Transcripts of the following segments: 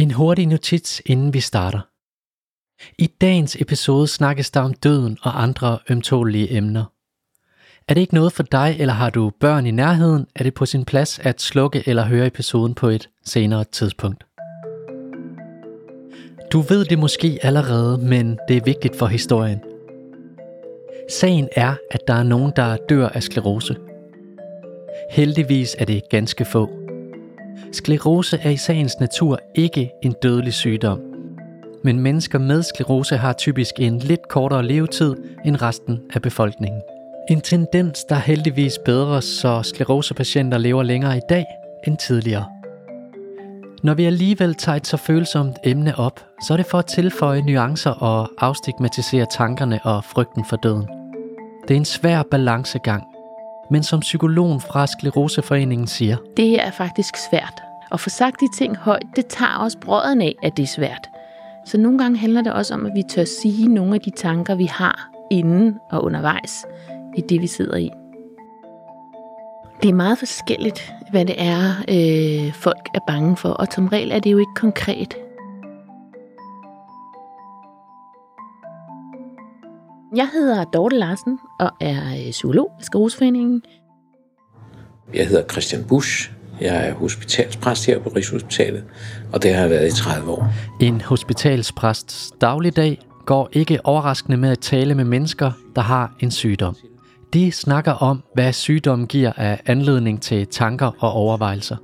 En hurtig notits, inden vi starter. I dagens episode snakkes der om døden og andre ømtålige emner. Er det ikke noget for dig, eller har du børn i nærheden, er det på sin plads at slukke eller høre episoden på et senere tidspunkt. Du ved det måske allerede, men det er vigtigt for historien. Sagen er, at der er nogen, der dør af sklerose. Heldigvis er det ganske få. Sklerose er i sagens natur ikke en dødelig sygdom. Men mennesker med sklerose har typisk en lidt kortere levetid end resten af befolkningen. En tendens, der heldigvis bedre, så sklerosepatienter lever længere i dag end tidligere. Når vi alligevel tager et så følsomt emne op, så er det for at tilføje nuancer og afstigmatisere tankerne og frygten for døden. Det er en svær balancegang, men som psykologen fra Skleroseforeningen siger, Det her er faktisk svært. At få sagt de ting højt, det tager også brøden af, at det er svært. Så nogle gange handler det også om, at vi tør sige nogle af de tanker, vi har inden og undervejs i det, vi sidder i. Det er meget forskelligt, hvad det er, øh, folk er bange for, og som regel er det jo ikke konkret. Jeg hedder Dorte Larsen og er øh, psykolog i Skleroseforeningen. Jeg hedder Christian Busch. Jeg er hospitalspræst her på Rigshospitalet, og det har jeg været i 30 år. en hospitalspræsts dagligdag går ikke overraskende med at tale med mennesker, der har en sygdom. De snakker om, hvad sygdommen giver af anledning til tanker og overvejelser.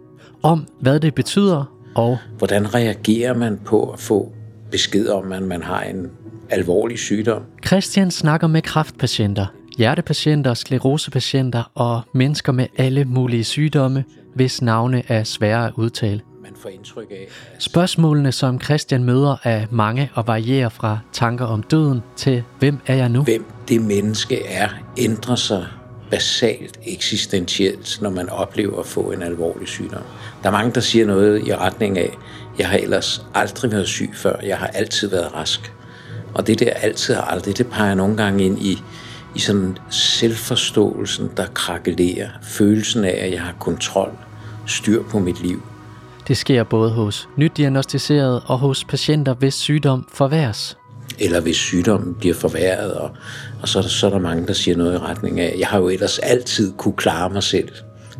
Om, hvad det betyder, og Hvordan reagerer man på at få besked om, at man har en alvorlig sygdom? Christian snakker med kræftpatienter, hjertepatienter, sklerosepatienter og mennesker med alle mulige sygdomme, hvis navne er svære at udtale. Man får indtryk af, at Spørgsmålene, som Christian møder, er mange og varierer fra tanker om døden til hvem er jeg nu? hvem det menneske er, ændrer sig basalt eksistentielt, når man oplever at få en alvorlig sygdom. Der er mange, der siger noget i retning af, jeg har ellers aldrig været syg før, jeg har altid været rask. Og det der altid og aldrig, det peger nogle gange ind i, i sådan selvforståelsen, der krakelerer. Følelsen af, at jeg har kontrol, styr på mit liv. Det sker både hos nydiagnostiserede og hos patienter, hvis sygdom forværres. eller hvis sygdommen bliver forværret, og, og så, er der, så er der mange, der siger noget i retning af, jeg har jo ellers altid kunne klare mig selv.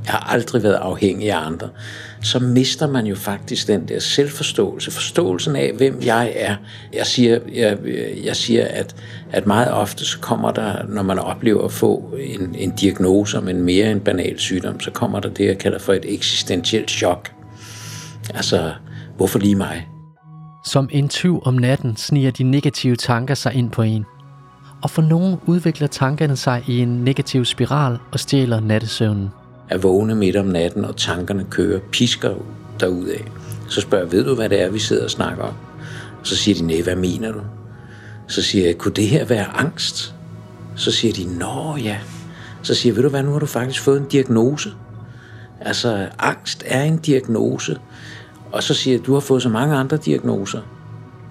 Jeg har aldrig været afhængig af andre. Så mister man jo faktisk den der selvforståelse, forståelsen af, hvem jeg er. Jeg siger, jeg, jeg siger at, at meget ofte så kommer der, når man oplever at få en, en diagnose om en mere en banal sygdom, så kommer der det, jeg kalder for et eksistentielt chok. Altså, hvorfor lige mig? Som en tyv om natten sniger de negative tanker sig ind på en. Og for nogen udvikler tankerne sig i en negativ spiral og stjæler nattesøvnen er vågne midt om natten, og tankerne kører, pisker derudad. Så spørger jeg, ved du, hvad det er, vi sidder og snakker om? Så siger de, nej, hvad mener du? Så siger jeg, kunne det her være angst? Så siger de, nå ja. Så siger jeg, ved du hvad, nu har du faktisk fået en diagnose. Altså, angst er en diagnose. Og så siger jeg, du har fået så mange andre diagnoser.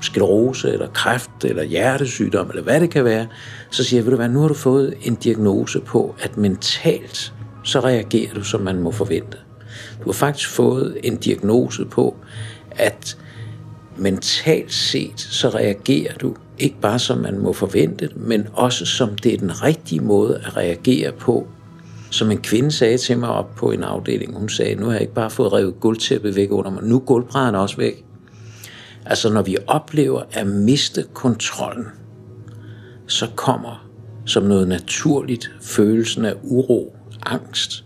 Sklerose, eller kræft, eller hjertesygdom, eller hvad det kan være. Så siger jeg, ved du hvad, nu har du fået en diagnose på, at mentalt, så reagerer du, som man må forvente. Du har faktisk fået en diagnose på, at mentalt set, så reagerer du ikke bare som man må forvente, men også som det er den rigtige måde at reagere på. Som en kvinde sagde til mig op på en afdeling, hun sagde, nu har jeg ikke bare fået revet guldtæppet væk under mig, nu er gulvbrædderne også væk. Altså når vi oplever at miste kontrollen, så kommer som noget naturligt følelsen af uro, angst.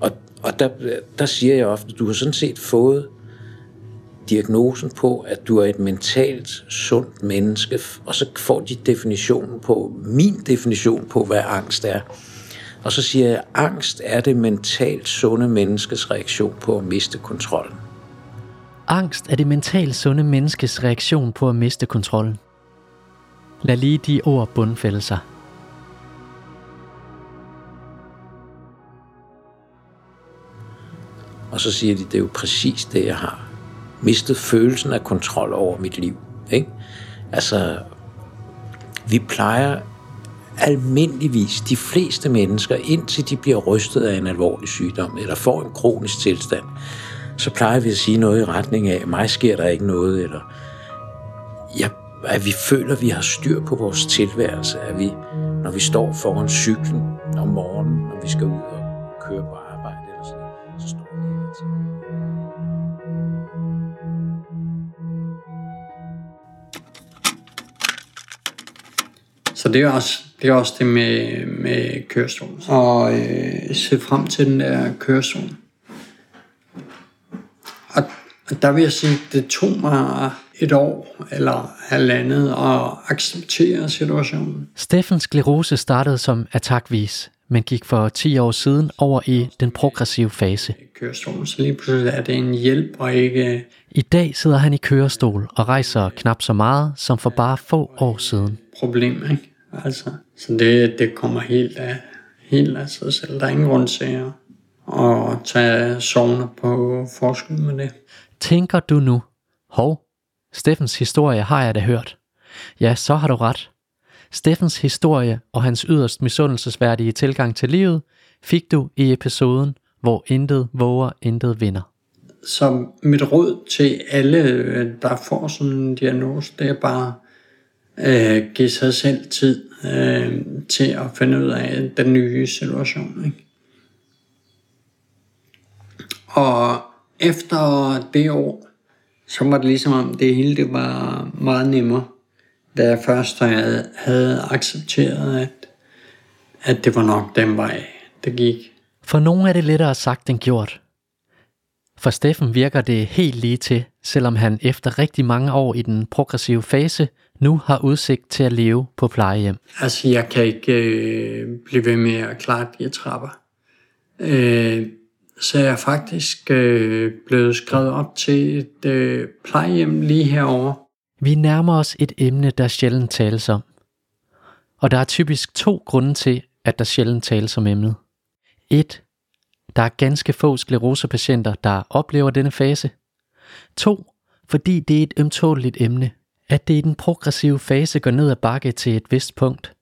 Og, og der, der siger jeg ofte, du har sådan set fået diagnosen på, at du er et mentalt sundt menneske, og så får de definitionen på, min definition på, hvad angst er. Og så siger jeg, at angst er det mentalt sunde menneskes reaktion på at miste kontrollen. Angst er det mentalt sunde menneskes reaktion på at miste kontrollen. Lad lige de ord bundfælde sig. Og så siger de, det er jo præcis det, jeg har. Mistet følelsen af kontrol over mit liv. Ikke? Altså, vi plejer almindeligvis de fleste mennesker, indtil de bliver rystet af en alvorlig sygdom, eller får en kronisk tilstand, så plejer vi at sige noget i retning af, mig sker der ikke noget, eller jeg, at vi føler, at vi har styr på vores tilværelse, at vi, når vi står foran cyklen om morgenen, når vi skal ud og køre på Så det er også det, er også det med, med kørestolen. Og øh, se frem til den der kørestol. Og, og der vil jeg sige, det tog mig et år eller halvandet at acceptere situationen. Steffens sklerose startede som attackvis, men gik for 10 år siden over i den progressive fase. Kørestolen, så lige pludselig er det en hjælp og ikke... I dag sidder han i kørestol og rejser knap så meget som for bare få år siden. problem, ikke? Altså, så det, det kommer helt af, helt af sig selv. Der er ingen grund til at, at tage sovne på forskud med det. Tænker du nu, hov, Steffens historie har jeg da hørt. Ja, så har du ret. Steffens historie og hans yderst misundelsesværdige tilgang til livet fik du i episoden, hvor intet våger, intet vinder. Så mit råd til alle, øh, der får sådan en diagnose, det er bare øh, give sig selv tid øh, til at finde ud af den nye situation. Ikke? Og efter det år, så var det ligesom om det hele det var meget nemmere, da jeg først havde, havde accepteret, at, at det var nok den vej, det gik. For nogle er det lettere sagt end gjort. For Steffen virker det helt lige til, selvom han efter rigtig mange år i den progressive fase nu har udsigt til at leve på plejehjem. Altså, jeg kan ikke øh, blive ved med at klare de trapper. Øh, så jeg er faktisk øh, blevet skrevet op til et øh, plejehjem lige herover. Vi nærmer os et emne, der sjældent tales om. Og der er typisk to grunde til, at der sjældent tales om emnet. Et, der er ganske få sklerosepatienter, der oplever denne fase. To, fordi det er et ømtåligt emne, at det i den progressive fase går ned ad bakke til et vist punkt,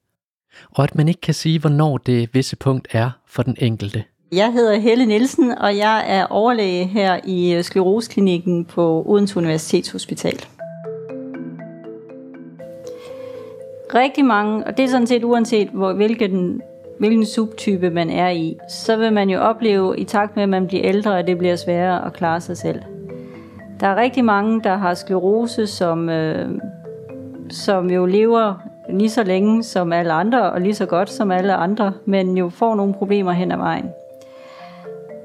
og at man ikke kan sige, hvornår det visse punkt er for den enkelte. Jeg hedder Helle Nielsen, og jeg er overlæge her i øh, skleroseklinikken på Odense Universitetshospital. Rigtig mange, og det er sådan set uanset hvor, hvilken, hvilken subtype man er i, så vil man jo opleve i takt med, at man bliver ældre, at det bliver sværere at klare sig selv. Der er rigtig mange, der har sklerose, som, øh, som jo lever lige så længe som alle andre, og lige så godt som alle andre, men jo får nogle problemer hen ad vejen.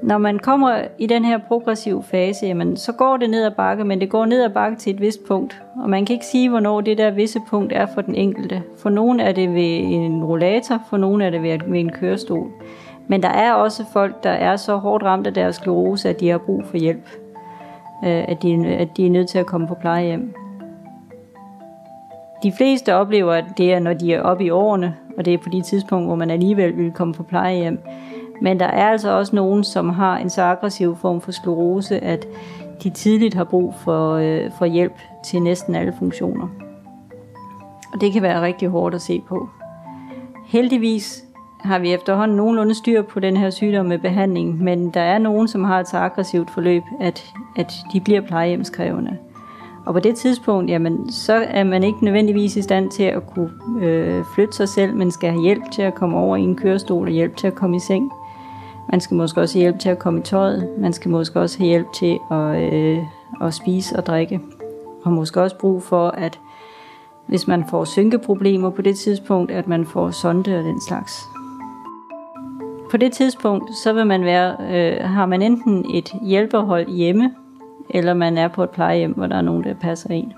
Når man kommer i den her progressive fase, jamen, så går det ned ad bakke, men det går ned ad bakke til et vist punkt. Og man kan ikke sige, hvornår det der visse punkt er for den enkelte. For nogen er det ved en rollator, for nogen er det ved, en kørestol. Men der er også folk, der er så hårdt ramt af deres sklerose, at de har brug for hjælp. Øh, at, de, at de er nødt til at komme på plejehjem. De fleste oplever, at det er, når de er oppe i årene, og det er på de tidspunkter, hvor man alligevel vil komme på plejehjem. Men der er altså også nogen, som har en så aggressiv form for sklerose, at de tidligt har brug for, øh, for hjælp til næsten alle funktioner. Og det kan være rigtig hårdt at se på. Heldigvis har vi efterhånden nogenlunde styr på den her sygdom med behandling, men der er nogen, som har et så aggressivt forløb, at, at de bliver plejehjemskrævende. Og på det tidspunkt, jamen, så er man ikke nødvendigvis i stand til at kunne øh, flytte sig selv, men skal have hjælp til at komme over i en kørestol og hjælp til at komme i seng. Man skal måske også have hjælp til at komme i tøjet. Man skal måske også have hjælp til at, øh, at spise og drikke. Og måske også brug for, at hvis man får synkeproblemer på det tidspunkt, at man får sonde og den slags. På det tidspunkt, så vil man være, øh, har man enten et hjælperhold hjemme, eller man er på et plejehjem, hvor der er nogen, der passer en.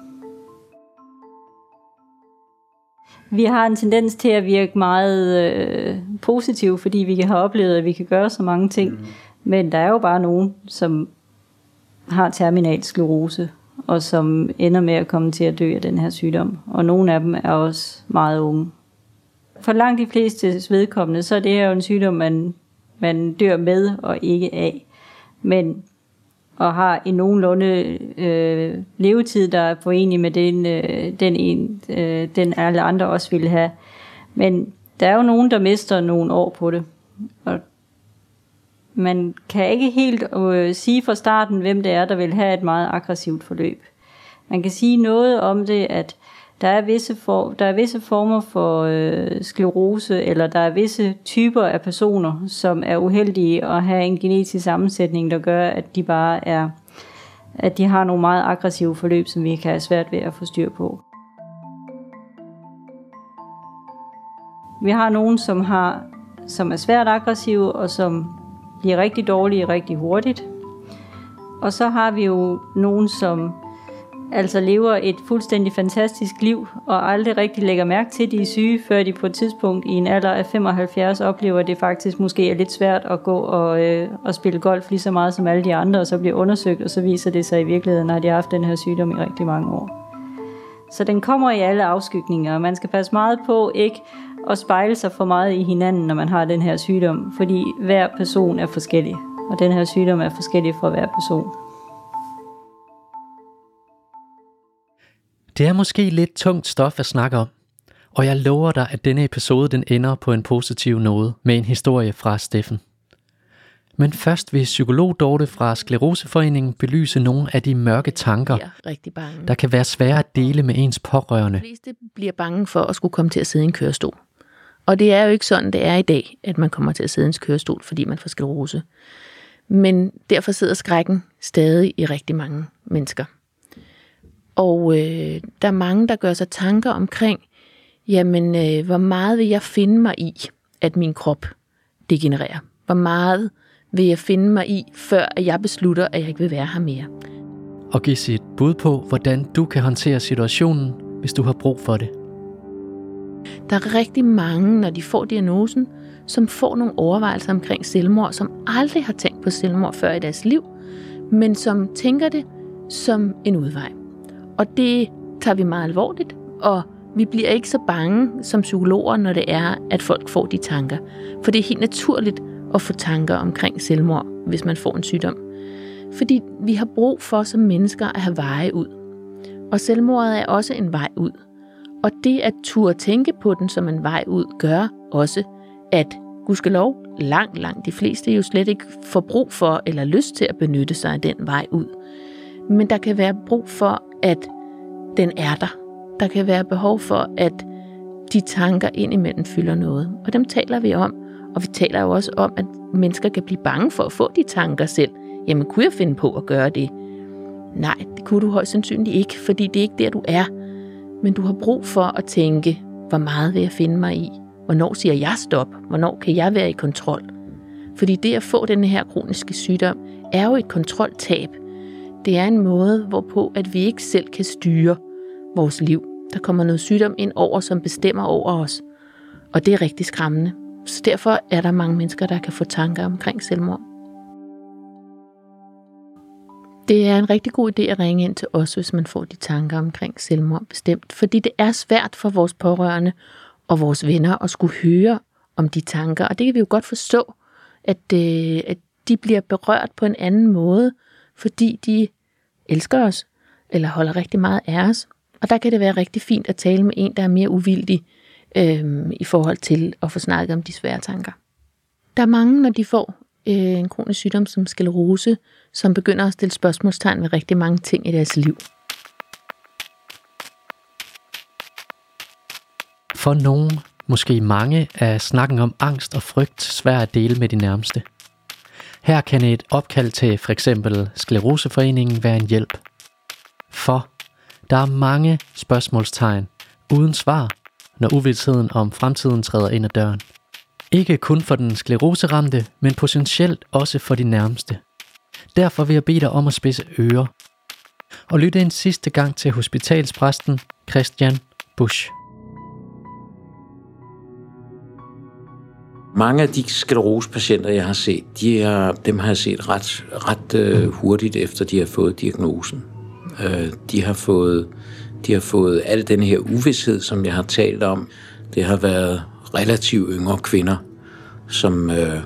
Vi har en tendens til at virke meget øh, positiv, fordi vi kan have oplevet, at vi kan gøre så mange ting. Mm. Men der er jo bare nogen, som har terminal sklerose, og som ender med at komme til at dø af den her sygdom. Og nogle af dem er også meget unge. For langt de fleste vedkommende, så er det her jo en sygdom, man, man dør med og ikke af. Men og har en nogenlunde øh, levetid, der er forenlig med den, øh, den, en, øh, den alle andre også ville have. Men der er jo nogen, der mister nogle år på det. Og man kan ikke helt øh, sige fra starten, hvem det er, der vil have et meget aggressivt forløb. Man kan sige noget om det, at der er visse, for, der er visse former for øh, sklerose, eller der er visse typer af personer, som er uheldige at have en genetisk sammensætning, der gør, at de bare er, at de har nogle meget aggressive forløb, som vi kan have svært ved at få styr på. Vi har nogen, som, har, som er svært aggressive, og som bliver rigtig dårlige rigtig hurtigt. Og så har vi jo nogen, som altså lever et fuldstændig fantastisk liv, og aldrig rigtig lægger mærke til, at de er syge, før de på et tidspunkt i en alder af 75 oplever, at det faktisk måske er lidt svært at gå og, øh, og spille golf lige så meget som alle de andre, og så bliver undersøgt, og så viser det sig i virkeligheden, at de har haft den her sygdom i rigtig mange år. Så den kommer i alle afskygninger, og man skal passe meget på ikke at spejle sig for meget i hinanden, når man har den her sygdom, fordi hver person er forskellig, og den her sygdom er forskellig for hver person. Det er måske lidt tungt stof at snakke om, og jeg lover dig, at denne episode den ender på en positiv noget med en historie fra Steffen. Men først vil psykolog Dorte fra Skleroseforeningen belyse nogle af de mørke tanker, rigtig bange. der kan være svære at dele med ens pårørende. De fleste bliver bange for at skulle komme til at sidde i en kørestol. Og det er jo ikke sådan, det er i dag, at man kommer til at sidde i en kørestol, fordi man får sklerose. Men derfor sidder skrækken stadig i rigtig mange mennesker. Og øh, der er mange, der gør sig tanker omkring, jamen, øh, hvor meget vil jeg finde mig i, at min krop degenererer? Hvor meget vil jeg finde mig i, før at jeg beslutter, at jeg ikke vil være her mere? Og give sit bud på, hvordan du kan håndtere situationen, hvis du har brug for det. Der er rigtig mange, når de får diagnosen, som får nogle overvejelser omkring selvmord, som aldrig har tænkt på selvmord før i deres liv, men som tænker det som en udvej. Og det tager vi meget alvorligt, og vi bliver ikke så bange som psykologer, når det er, at folk får de tanker. For det er helt naturligt at få tanker omkring selvmord, hvis man får en sygdom. Fordi vi har brug for som mennesker at have veje ud. Og selvmordet er også en vej ud. Og det at turde tænke på den som en vej ud, gør også, at gudskelov, langt, langt de fleste jo slet ikke får brug for eller lyst til at benytte sig af den vej ud. Men der kan være brug for, at den er der. Der kan være behov for, at de tanker indimellem fylder noget. Og dem taler vi om. Og vi taler jo også om, at mennesker kan blive bange for at få de tanker selv. Jamen, kunne jeg finde på at gøre det? Nej, det kunne du højst sandsynligt ikke, fordi det er ikke der, du er. Men du har brug for at tænke, hvor meget vil jeg finde mig i? Hvornår siger jeg stop? Hvornår kan jeg være i kontrol? Fordi det at få den her kroniske sygdom, er jo et kontroltab. Det er en måde, hvorpå at vi ikke selv kan styre vores liv. Der kommer noget sygdom ind over, som bestemmer over os. Og det er rigtig skræmmende. Så derfor er der mange mennesker, der kan få tanker omkring selvmord. Det er en rigtig god idé at ringe ind til os, hvis man får de tanker omkring selvmord bestemt. Fordi det er svært for vores pårørende og vores venner at skulle høre om de tanker. Og det kan vi jo godt forstå, at, øh, at de bliver berørt på en anden måde, fordi de elsker os, eller holder rigtig meget af os. Og der kan det være rigtig fint at tale med en, der er mere uvildig øh, i forhold til at få snakket om de svære tanker. Der er mange, når de får øh, en kronisk sygdom som sklerose, som begynder at stille spørgsmålstegn ved rigtig mange ting i deres liv. For nogen, måske mange, er snakken om angst og frygt svær at dele med de nærmeste. Her kan et opkald til for eksempel Skleroseforeningen være en hjælp. For der er mange spørgsmålstegn uden svar, når uvidsheden om fremtiden træder ind ad døren. Ikke kun for den skleroseramte, men potentielt også for de nærmeste. Derfor vil jeg bede dig om at spidse ører og lytte en sidste gang til hospitalspræsten Christian Busch. Mange af de sklerosepatienter, jeg har set, de er, dem har jeg set ret, ret øh, hurtigt efter, de har fået diagnosen. Øh, de har fået de har fået al den her uvidshed, som jeg har talt om. Det har været relativt yngre kvinder, som øh,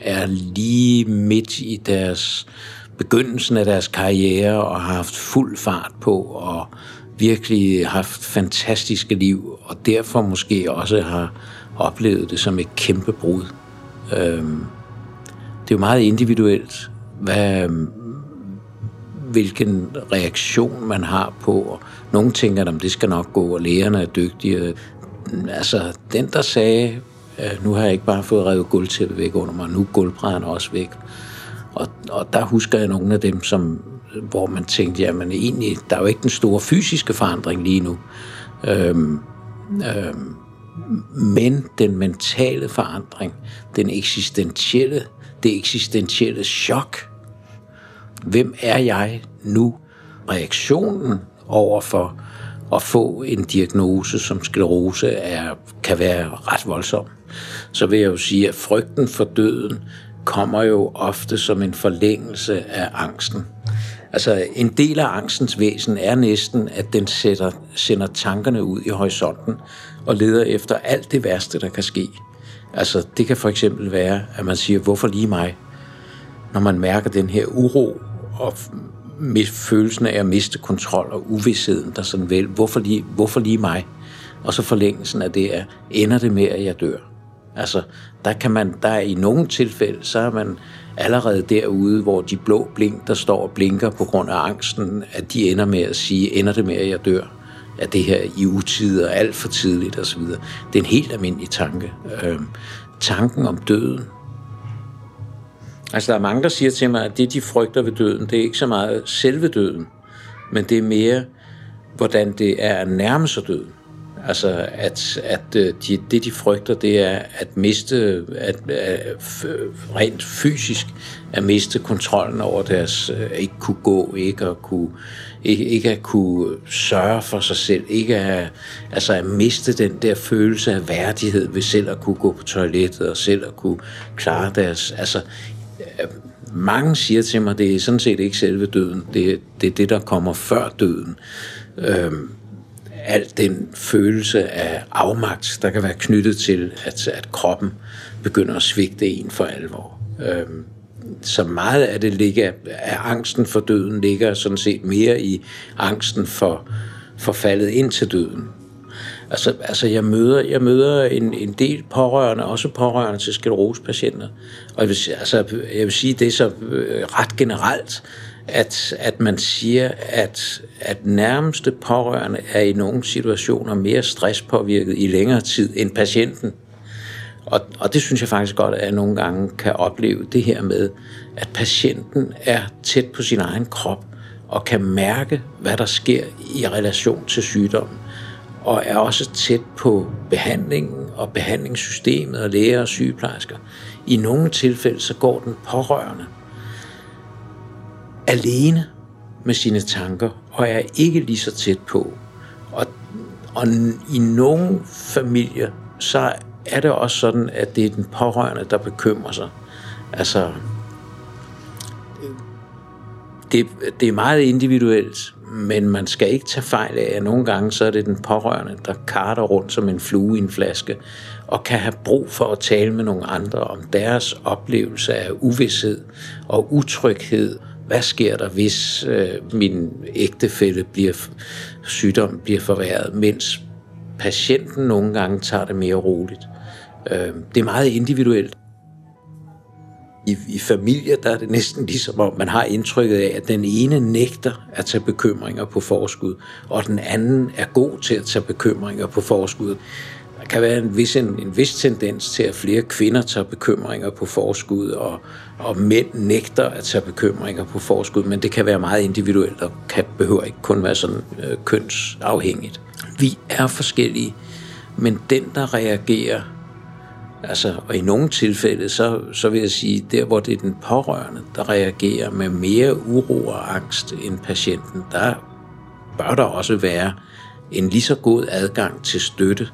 er lige midt i deres begyndelsen af deres karriere og har haft fuld fart på og virkelig haft fantastiske liv, og derfor måske også har oplevede det som et kæmpe brud. Øhm, det er jo meget individuelt, hvad, hvilken reaktion man har på. Nogle tænker, at det skal nok gå, og lægerne er dygtige. Altså, den der sagde, øh, nu har jeg ikke bare fået revet gulvtæppet væk under mig, nu er gulvbrædderne også væk. Og, og der husker jeg nogle af dem, som, hvor man tænkte, jamen egentlig, der er jo ikke den store fysiske forandring lige nu. Øhm, øhm, men den mentale forandring, den eksistentielle, det eksistentielle chok, hvem er jeg nu? Reaktionen over for at få en diagnose som sklerose er, kan være ret voldsom. Så vil jeg jo sige, at frygten for døden kommer jo ofte som en forlængelse af angsten. Altså en del af angstens væsen er næsten, at den sætter, sender tankerne ud i horisonten og leder efter alt det værste, der kan ske. Altså det kan for eksempel være, at man siger, hvorfor lige mig? Når man mærker den her uro og følelsen af at miste kontrol og uvidsheden, der sådan vel, hvorfor lige, hvorfor lige mig? Og så forlængelsen af det er, ender det med, at jeg dør? Altså, der kan man, der er i nogle tilfælde, så er man allerede derude, hvor de blå blink, der står og blinker på grund af angsten, at de ender med at sige, ender det med, at jeg dør? At det her i utid og alt for tidligt osv.? Det er en helt almindelig tanke. Øhm, tanken om døden. Altså, der er mange, der siger til mig, at det, de frygter ved døden, det er ikke så meget selve døden, men det er mere, hvordan det er at nærme sig døden. Altså, at, at øh, de, det, de frygter, det er at miste, at, at rent fysisk, at miste kontrollen over deres, at ikke kunne gå, ikke at kunne, ikke, ikke at kunne sørge for sig selv, ikke at, altså at miste den der følelse af værdighed ved selv at kunne gå på toilettet og selv at kunne klare deres, altså øh, mange siger til mig, det er sådan set ikke selve døden, det, det er det, der kommer før døden. Øhm, al den følelse af afmagt, der kan være knyttet til, at, at kroppen begynder at svigte en for alvor. Øhm, så meget af det ligger, af angsten for døden ligger sådan set mere i angsten for, for faldet ind til døden. Altså, altså jeg møder, jeg møder en, en del pårørende, også pårørende til sklerosepatienter. Og jeg vil, altså, jeg vil sige, det er så øh, ret generelt, at, at man siger, at, at nærmeste pårørende er i nogle situationer mere stresspåvirket i længere tid end patienten. Og, og det synes jeg faktisk godt, at jeg nogle gange kan opleve det her med, at patienten er tæt på sin egen krop og kan mærke, hvad der sker i relation til sygdommen. Og er også tæt på behandlingen og behandlingssystemet og læger og sygeplejersker. I nogle tilfælde så går den pårørende alene med sine tanker, og er ikke lige så tæt på. Og, og i nogle familier, så er det også sådan, at det er den pårørende, der bekymrer sig. Altså, det, det er meget individuelt, men man skal ikke tage fejl af, at nogle gange så er det den pårørende, der karter rundt som en flue i en flaske, og kan have brug for at tale med nogle andre om deres oplevelse af uvidshed og utryghed hvad sker der, hvis øh, min ægtefælle bliver, sygdom bliver forværret, mens patienten nogle gange tager det mere roligt. Øh, det er meget individuelt. I, I familier der er det næsten ligesom om, man har indtrykket af, at den ene nægter at tage bekymringer på forskud, og den anden er god til at tage bekymringer på forskud Der kan være en vis, en, en vis tendens til, at flere kvinder tager bekymringer på forskud, og, og mænd nægter at tage bekymringer på forskud, men det kan være meget individuelt, og kan, behøver ikke kun være sådan øh, kønsafhængigt. Vi er forskellige, men den, der reagerer, altså, og i nogle tilfælde, så, så vil jeg sige, der hvor det er den pårørende, der reagerer med mere uro og angst end patienten, der bør der også være en lige så god adgang til støtte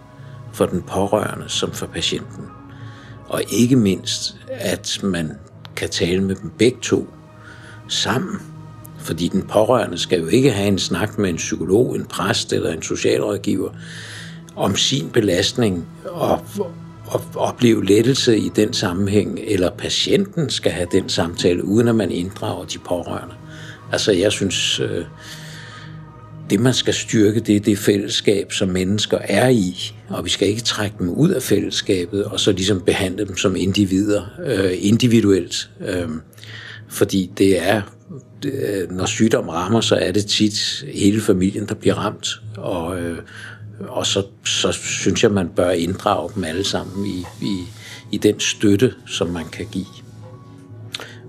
for den pårørende som for patienten. Og ikke mindst, at man kan tale med dem begge to sammen. Fordi den pårørende skal jo ikke have en snak med en psykolog, en præst eller en socialrådgiver om sin belastning og, og opleve lettelse i den sammenhæng, eller patienten skal have den samtale, uden at man inddrager de pårørende. Altså jeg synes, øh, det, man skal styrke, det er det fællesskab, som mennesker er i, og vi skal ikke trække dem ud af fællesskabet, og så ligesom behandle dem som individer, øh, individuelt. Øh, fordi det er, det, når sygdom rammer, så er det tit hele familien, der bliver ramt, og, øh, og så, så synes jeg, man bør inddrage dem alle sammen i, i, i den støtte, som man kan give.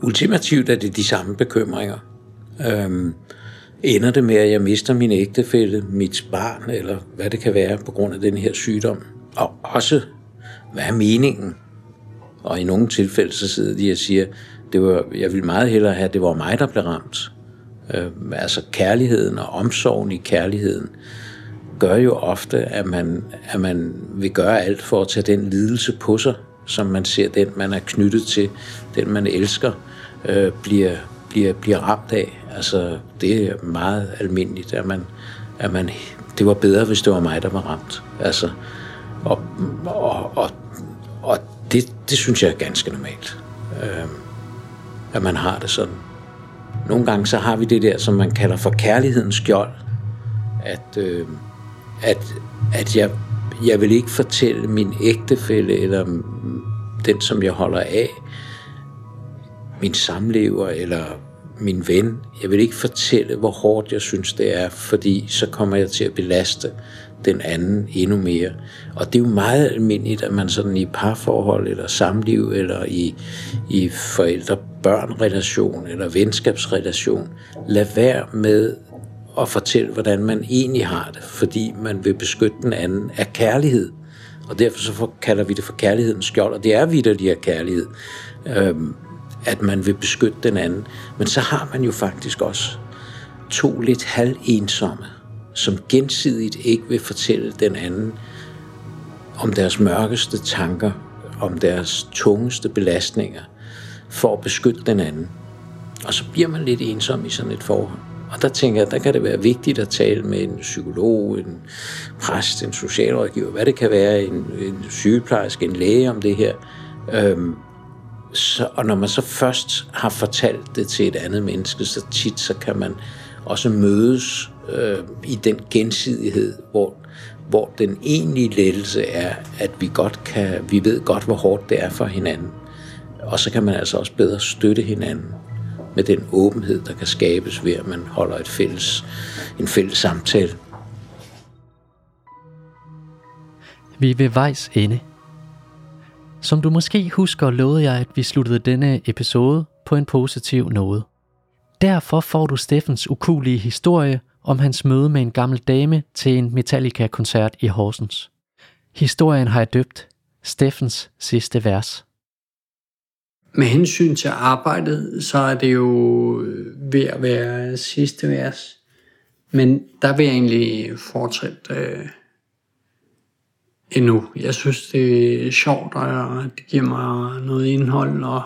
Ultimativt er det de samme bekymringer. Øhm, ender det med, at jeg mister min ægtefælle, mit barn, eller hvad det kan være på grund af den her sygdom? Og også, hvad er meningen? Og i nogle tilfælde, så sidder de og siger, det var, jeg ville meget hellere have, at det var mig, der blev ramt. Øh, altså kærligheden og omsorgen i kærligheden gør jo ofte, at man, at man vil gøre alt for at tage den lidelse på sig, som man ser den, man er knyttet til, den man elsker, øh, bliver, bliver, bliver ramt af. Altså, det er meget almindeligt, at man, at man, det var bedre, hvis det var mig, der var ramt. Altså, og, og, og, og det, det synes jeg er ganske normalt, øh, at man har det sådan. Nogle gange så har vi det der, som man kalder for kærlighedens skjold, at, øh, at, at jeg, jeg vil ikke fortælle min ægtefælle eller den, som jeg holder af, min samlever eller min ven. Jeg vil ikke fortælle, hvor hårdt jeg synes, det er, fordi så kommer jeg til at belaste den anden endnu mere. Og det er jo meget almindeligt, at man sådan i parforhold eller samliv eller i, i forældre forældre-børn-relation eller venskabsrelation, lad være med at fortælle, hvordan man egentlig har det, fordi man vil beskytte den anden af kærlighed. Og derfor så kalder vi det for kærlighedens skjold, og det er vidderlig af kærlighed. Øhm, at man vil beskytte den anden. Men så har man jo faktisk også to lidt halvensomme, som gensidigt ikke vil fortælle den anden om deres mørkeste tanker, om deres tungeste belastninger, for at beskytte den anden. Og så bliver man lidt ensom i sådan et forhold. Og der tænker jeg, der kan det være vigtigt at tale med en psykolog, en præst, en socialrådgiver, hvad det kan være, en, en sygeplejerske, en læge om det her. Øhm, så, og når man så først har fortalt det til et andet menneske, så tit så kan man også mødes øh, i den gensidighed, hvor, hvor den egentlige lettelse er, at vi godt kan, vi ved godt, hvor hårdt det er for hinanden. Og så kan man altså også bedre støtte hinanden med den åbenhed, der kan skabes ved, at man holder et fælles, en fælles samtale. Vi er ved vejs ende. Som du måske husker, lovede jeg, at vi sluttede denne episode på en positiv noget. Derfor får du Steffens ukulige historie om hans møde med en gammel dame til en Metallica-koncert i Horsens. Historien har jeg døbt Steffens sidste vers. Med hensyn til arbejdet, så er det jo øh, ved at være sidste vers. Men der vil jeg egentlig fortsætte øh, endnu. Jeg synes, det er sjovt, og det giver mig noget indhold, og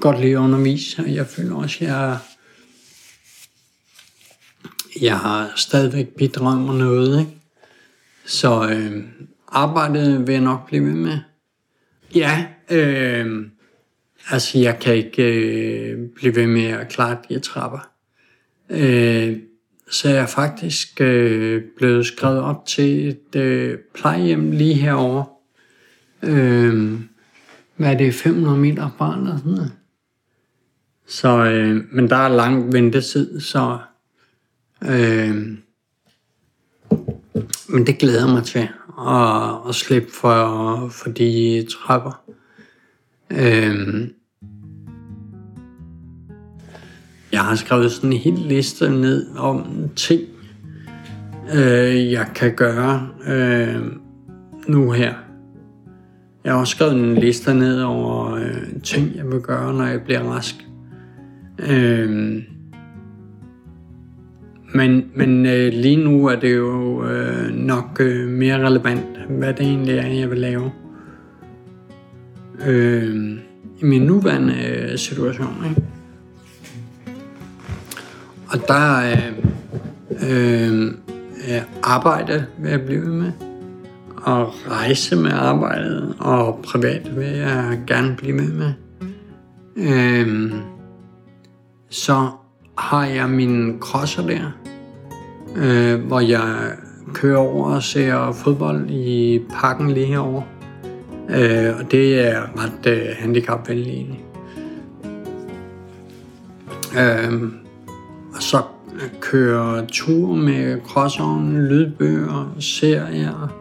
godt lide at undervise. Jeg føler også, at jeg, jeg har stadigvæk bidraget med noget. Ikke? Så øh, arbejdet vil jeg nok blive ved med. Ja, øh, altså jeg kan ikke øh, blive ved med at klare de trapper. Øh, så jeg er faktisk øh, blevet skrevet op til et øh, plejehjem lige herovre. Øh, hvad er det, 500 meter fra eller sådan noget. Så, øh, men der er lang ventetid, så... Øh, men det glæder mig til at, at slippe for, for de trapper. Øh, Jeg har skrevet sådan en hel liste ned om ting, øh, jeg kan gøre øh, nu her. Jeg har også skrevet en liste ned over øh, ting, jeg vil gøre, når jeg bliver rask. Øh, men men øh, lige nu er det jo øh, nok øh, mere relevant, hvad det egentlig er, jeg vil lave. Øh, I min nuværende øh, situation, ikke? Og der øh, øh, øh, arbejde vil jeg blive med. Og rejse med arbejdet. Og privat vil jeg gerne blive med med. Øh, så har jeg min krosser der. øh, hvor jeg kører over og ser fodbold i parken lige herovre. Øh, og det er ret øh, handicapvenligt egentlig. Øh, og så kører tur med crossovnen, lydbøger, serier,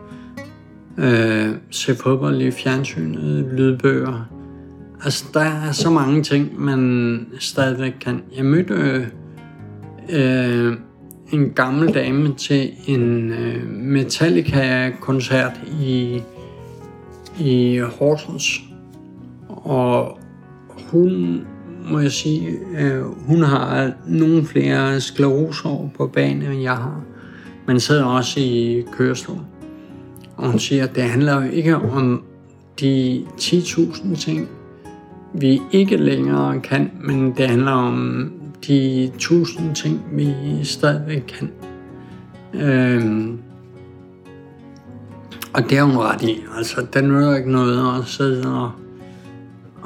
øh, se fodbold i fjernsynet, lydbøger. Altså, der er så mange ting, man stadigvæk kan. Jeg mødte øh, en gammel dame til en øh, Metallica-koncert i, i Horsens. Og hun, må jeg sige, øh, hun har nogle flere sklerosår på banen, end jeg har. Men sidder også i kørestol. Og hun siger, at det handler jo ikke om de 10.000 ting, vi ikke længere kan, men det handler om de 1.000 ting, vi stadigvæk kan. Øhm, og det er hun ret i. Altså, der er ikke noget at sidde og,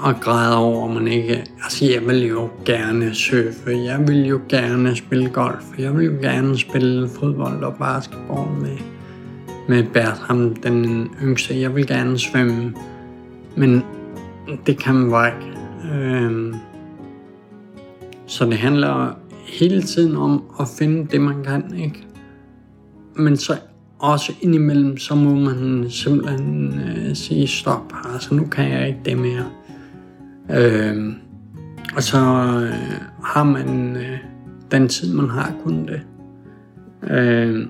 og græder over, man ikke... Altså, jeg vil jo gerne surfe, jeg vil jo gerne spille golf, jeg vil jo gerne spille fodbold og basketball med, med Bertram, den yngste. Jeg vil gerne svømme, men det kan man bare ikke. Øhm, så det handler hele tiden om at finde det, man kan, ikke? Men så også indimellem, så må man simpelthen øh, sige stop. Altså, nu kan jeg ikke det mere. Øh, og så øh, har man øh, den tid, man har kun det. Øh,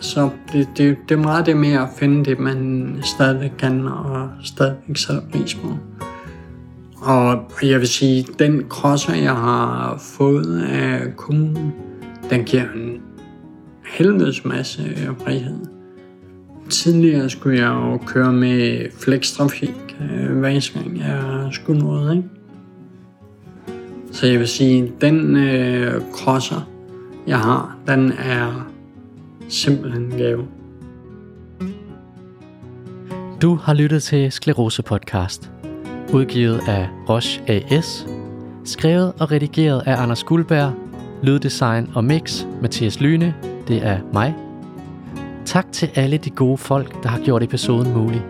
så det, det, det er meget det med at finde det, man stadig kan og stadig sætter pris på. Og jeg vil sige, den krosser, jeg har fået af kommunen, den giver en helvedes masse frihed. Tidligere skulle jeg jo køre med flextrafik, øh, hver eneste gang jeg skulle noget. Ikke? Så jeg vil sige, den øh, krosser, jeg har, den er simpelthen gave. Du har lyttet til Sklerose Podcast udgivet af Roche AS, skrevet og redigeret af Anders Guldberg, lyddesign og mix Mathias Lyne, det er mig. Tak til alle de gode folk, der har gjort episoden mulig.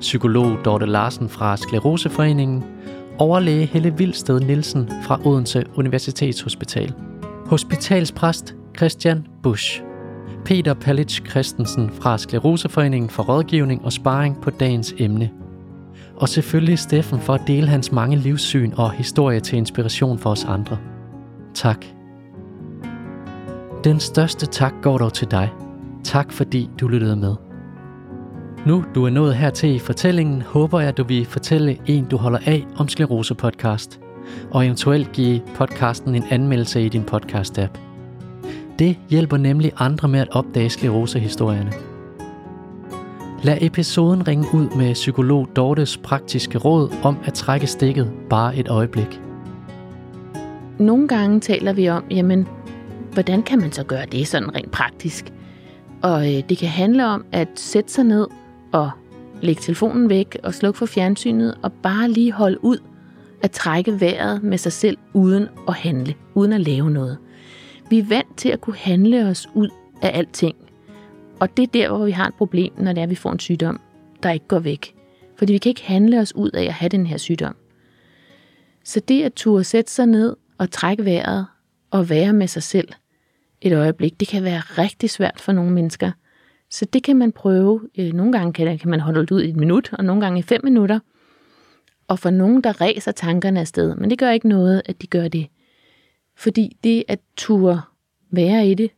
Psykolog Dorte Larsen fra Skleroseforeningen, overlæge Helle Vildsted Nielsen fra Odense Universitetshospital, hospitalspræst Christian Busch, Peter Palic Christensen fra Skleroseforeningen for rådgivning og sparring på dagens emne – og selvfølgelig Steffen for at dele hans mange livssyn og historie til inspiration for os andre. Tak. Den største tak går dog til dig. Tak fordi du lyttede med. Nu du er nået hertil i fortællingen, håber jeg, at du vil fortælle en, du holder af om Sklerose Podcast, og eventuelt give podcasten en anmeldelse i din podcast-app. Det hjælper nemlig andre med at opdage sklerosehistorierne. Lad episoden ringe ud med psykolog Dortes praktiske råd om at trække stikket bare et øjeblik. Nogle gange taler vi om, jamen, hvordan kan man så gøre det sådan rent praktisk? Og øh, det kan handle om at sætte sig ned og lægge telefonen væk og slukke for fjernsynet og bare lige holde ud at trække vejret med sig selv uden at handle, uden at lave noget. Vi er vant til at kunne handle os ud af alting. Og det er der, hvor vi har et problem, når det er, at vi får en sygdom, der ikke går væk. Fordi vi kan ikke handle os ud af at have den her sygdom. Så det at turde sætte sig ned og trække vejret og være med sig selv et øjeblik, det kan være rigtig svært for nogle mennesker. Så det kan man prøve. Øh, nogle gange kan, kan man holde det ud i et minut, og nogle gange i fem minutter. Og for nogen, der ræser tankerne afsted. Men det gør ikke noget, at de gør det. Fordi det at turde være i det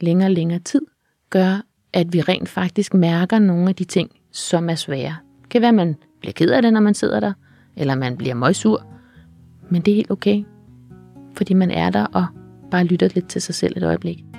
længere og længere tid, gør, at vi rent faktisk mærker nogle af de ting, som er svære. Det kan være, at man bliver ked af det, når man sidder der, eller man bliver møgsur, men det er helt okay, fordi man er der og bare lytter lidt til sig selv et øjeblik.